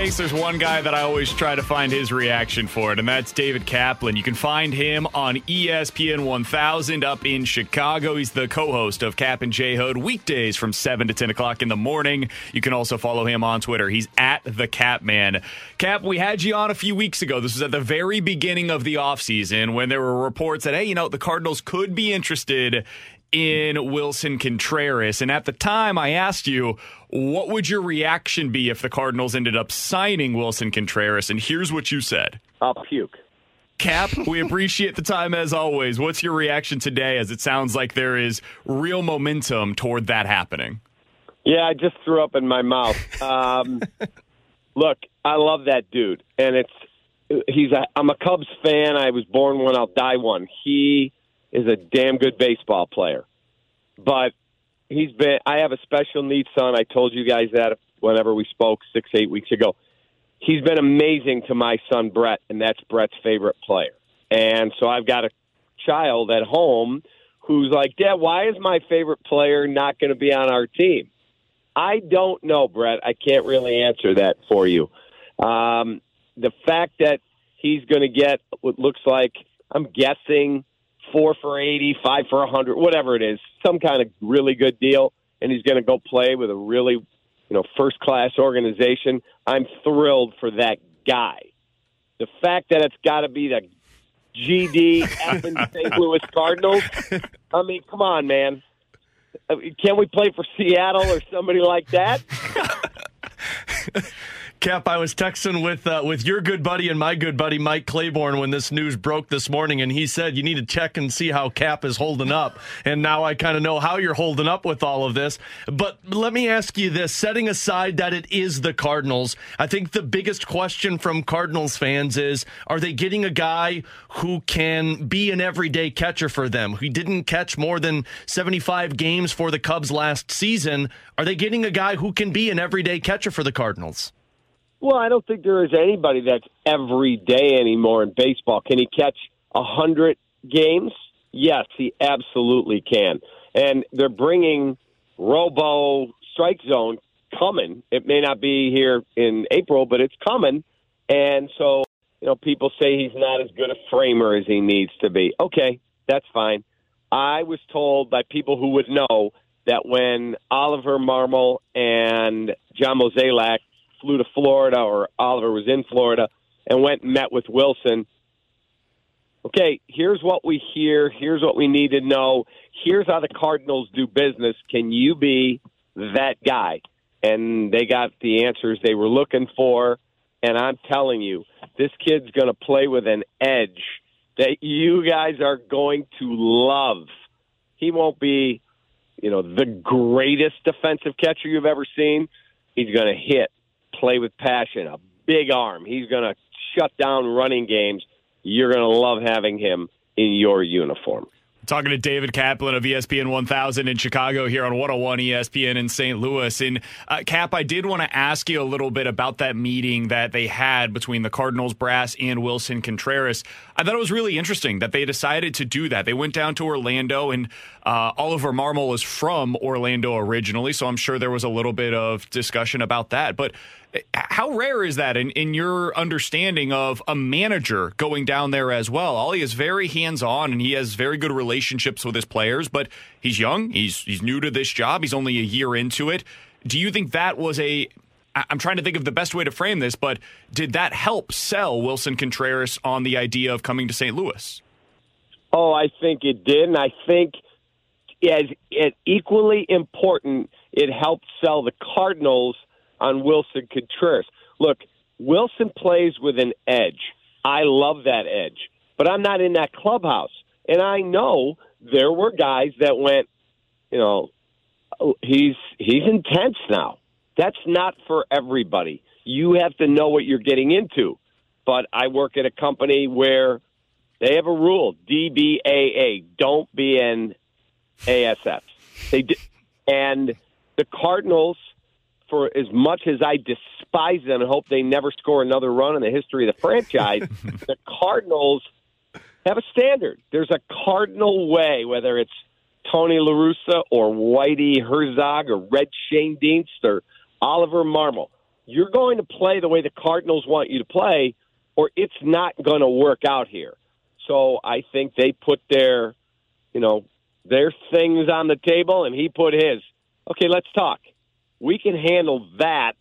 Breaks, there's one guy that I always try to find his reaction for it, and that's David Kaplan. You can find him on ESPN 1000 up in Chicago. He's the co host of Cap and J Hood weekdays from 7 to 10 o'clock in the morning. You can also follow him on Twitter. He's at the Cap Man. Cap, we had you on a few weeks ago. This was at the very beginning of the offseason when there were reports that, hey, you know, the Cardinals could be interested in Willson Contreras. And at the time, I asked you, what would your reaction be if the Cardinals ended up signing Willson Contreras? And here's what you said I'll puke. Cap, we appreciate the time as always. What's your reaction today as it sounds like there is real momentum toward that happening? Yeah, I just threw up in my mouth. Um, look, I love that dude. And it's, he's a, I'm a Cubs fan. I was born one, I'll die one. He is a damn good baseball player. But he's been. I have a special needs son. I told you guys that whenever we spoke six, eight weeks ago. He's been amazing to my son Brett, and that's Brett's favorite player. And so I've got a child at home who's like, Dad, why is my favorite player not going to be on our team? I don't know, Brett. I can't really answer that for you. Um, the fact that he's going to get what looks like, I'm guessing, four for 80, five for 100, whatever it is, some kind of really good deal, and he's going to go play with a really, you know, first class organization. I'm thrilled for that guy. The fact that it's got to be the GD Evans St. Louis Cardinals. I mean, come on, man. Uh, can we play for Seattle or somebody like that? Cap, I was texting with uh, with your good buddy and my good buddy Mike Claiborne when this news broke this morning, and he said you need to check and see how Cap is holding up. And now I kind of know how you're holding up with all of this. But let me ask you this: setting aside that it is the Cardinals, I think the biggest question from Cardinals fans is: Are they getting a guy who can be an everyday catcher for them? He didn't catch more than 75 games for the Cubs last season. Are they getting a guy who can be an everyday catcher for the Cardinals? Well, I don't think there is anybody that's every day anymore in baseball. Can he catch a hundred games? Yes, he absolutely can. And they're bringing Robo Strike Zone coming. It may not be here in April, but it's coming. And so, you know, people say he's not as good a framer as he needs to be. Okay, that's fine. I was told by people who would know that when Oliver Marmol and John Mozeliak flew to Florida or Oliver was in Florida and went and met with Willson. Okay, here's what we hear. Here's what we need to know. Here's how the Cardinals do business. Can you be that guy? And they got the answers they were looking for. And I'm telling you, this kid's going to play with an edge that you guys are going to love. He won't be, you know, the greatest defensive catcher you've ever seen. He's going to hit play with passion, a big arm. He's going to shut down running games. You're going to love having him in your uniform. Talking to David Kaplan of ESPN 1000 in Chicago here on 101 ESPN in St. Louis. And uh, Cap, I did want to ask you a little bit about that meeting that they had between the Cardinals brass and Willson Contreras. I thought it was really interesting that they decided to do that. They went down to Orlando, and uh, Oliver Marmol is from Orlando originally, so I'm sure there was a little bit of discussion about that. But how rare is that in, in your understanding of a manager going down there as well? Ollie is very hands on and he has very good relationships with his players, but he's young. He's he's new to this job. He's only a year into it. Do you think that was a. I'm trying to think of the best way to frame this, but did that help sell Willson Contreras on the idea of coming to St. Louis? Oh, I think it did, and I think as, as equally important, it helped sell the Cardinals on Willson Contreras. Look, Willson plays with an edge. I love that edge, but I'm not in that clubhouse, and I know there were guys that went, you know, he's he's intense now. That's not for everybody. You have to know what you're getting into. But I work at a company where they have a rule: DBAA. Don't be an ASF. They d- and the Cardinals, for as much as I despise them and hope they never score another run in the history of the franchise, the Cardinals have a standard. There's a cardinal way, whether it's Tony La Russa or Whitey Herzog or Red Schoendienst or Oliver Marmol. You're going to play the way the Cardinals want you to play, or it's not going to work out here. So I think they put their, you know, their things on the table, and he put his. Okay, let's talk. We can handle that.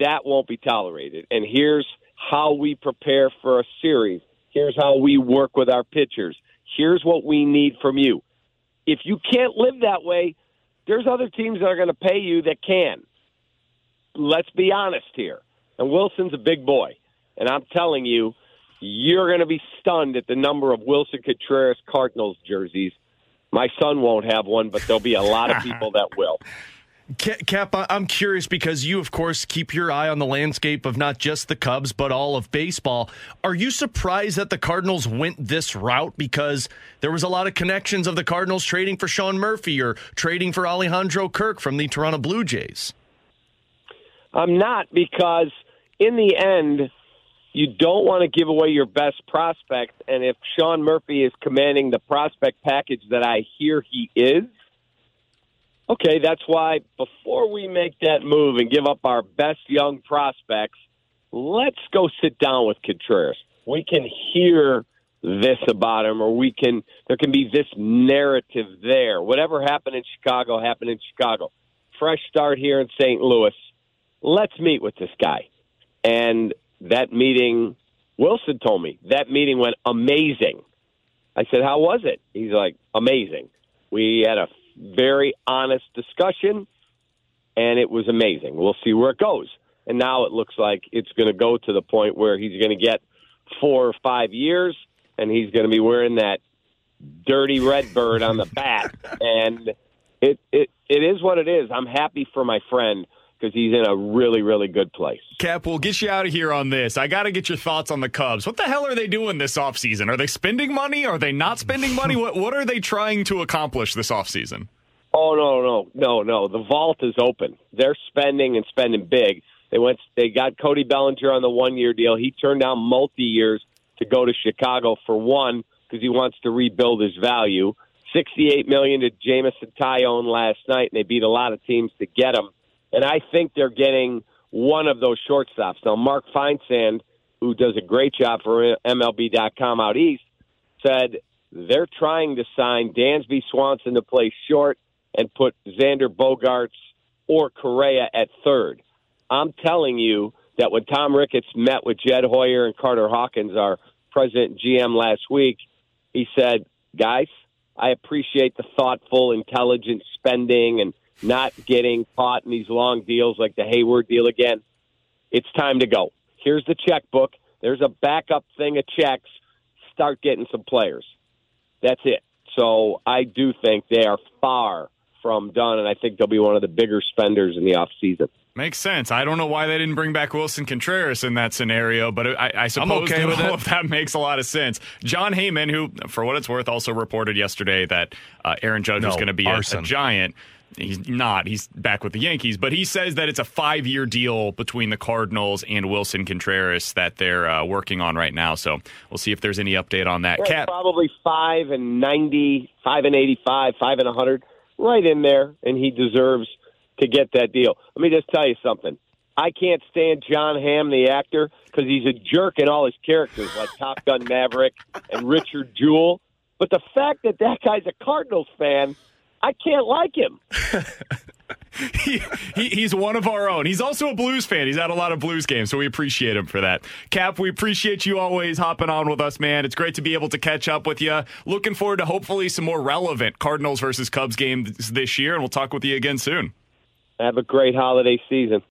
That won't be tolerated. And here's how we prepare for a series. Here's how we work with our pitchers. Here's what we need from you. If you can't live that way, there's other teams that are going to pay you that can. Let's be honest here. And Willson's a big boy. And I'm telling you, you're going to be stunned at the number of Willson Contreras Cardinals jerseys. My son won't have one, but there'll be a lot of people that will. Cap, I'm curious because you, of course, keep your eye on the landscape of not just the Cubs, but all of baseball. Are you surprised that the Cardinals went this route? Because there was a lot of connections of the Cardinals trading for Sean Murphy or trading for Alejandro Kirk from the Toronto Blue Jays. I'm not because in the end, you don't want to give away your best prospect. And if Sean Murphy is commanding the prospect package that I hear he is, okay, that's why before we make that move and give up our best young prospects, let's go sit down with Contreras. We can hear this about him, or we can there can be this narrative there. Whatever happened in Chicago happened in Chicago. Fresh start here in St. Louis. Let's meet with this guy. And that meeting, Willson told me that meeting went amazing. I said, "How was it?" He's like, "Amazing." We had a very honest discussion, and it was amazing. We'll see where it goes. And now it looks like it's going to go to the point where he's going to get four or five years, and he's going to be wearing that dirty red bird on the bat. And it it it is what it is. I'm happy for my friend because he's in a really, really good place. Cap, we'll get you out of here on this. I got to get your thoughts on the Cubs. What the hell are they doing this offseason? Are they spending money? Are they not spending money? what, what are they trying to accomplish this offseason? Oh, no, no, no, no. The vault is open. They're spending and spending big. They went. They got Cody Bellinger on the one-year deal. He turned down multi-years to go to Chicago for one because he wants to rebuild his value. Sixty-eight million to Jameson Taillon last night, and they beat a lot of teams to get him and I think they're getting one of those shortstops. Now, Mark Feinsand, who does a great job for MLB.com out east, said they're trying to sign Dansby Swanson to play short and put Xander Bogaerts or Correa at third. I'm telling you that when Tom Ricketts met with Jed Hoyer and Carter Hawkins, our president GM last week, he said, guys, I appreciate the thoughtful, intelligent spending and not getting caught in these long deals like the Heyward deal again. It's time to go. Here's the checkbook. There's a backup thing of checks. Start getting some players. That's it. So I do think they are far from done, and I think they'll be one of the bigger spenders in the offseason. Makes sense. I don't know why they didn't bring back Willson Contreras in that scenario, but I, I suppose okay with it. that makes a lot of sense. Jon Heyman, who, for what it's worth, also reported yesterday that uh, Aaron Judge no, was going to be a, a giant. He's not. He's back with the Yankees, but he says that it's a five year deal between the Cardinals and Willson Contreras that they're uh, working on right now. So we'll see if there's any update on that. Cap. Probably five and ninety, five and eighty-five, five and a hundred, right in there, and he deserves to get that deal. Let me just tell you something. I can't stand Jon Hamm, the actor, because he's a jerk in all his characters, like Top Gun Maverick and Richard Jewell. But the fact that that guy's a Cardinals fan I can't like him. he, he, he's one of our own. He's also a Blues fan. He's had a lot of Blues games, so we appreciate him for that. Cap, we appreciate you always hopping on with us, man. It's great to be able to catch up with you. Looking forward to hopefully some more relevant Cardinals versus Cubs games this year, and we'll talk with you again soon. Have a great holiday season.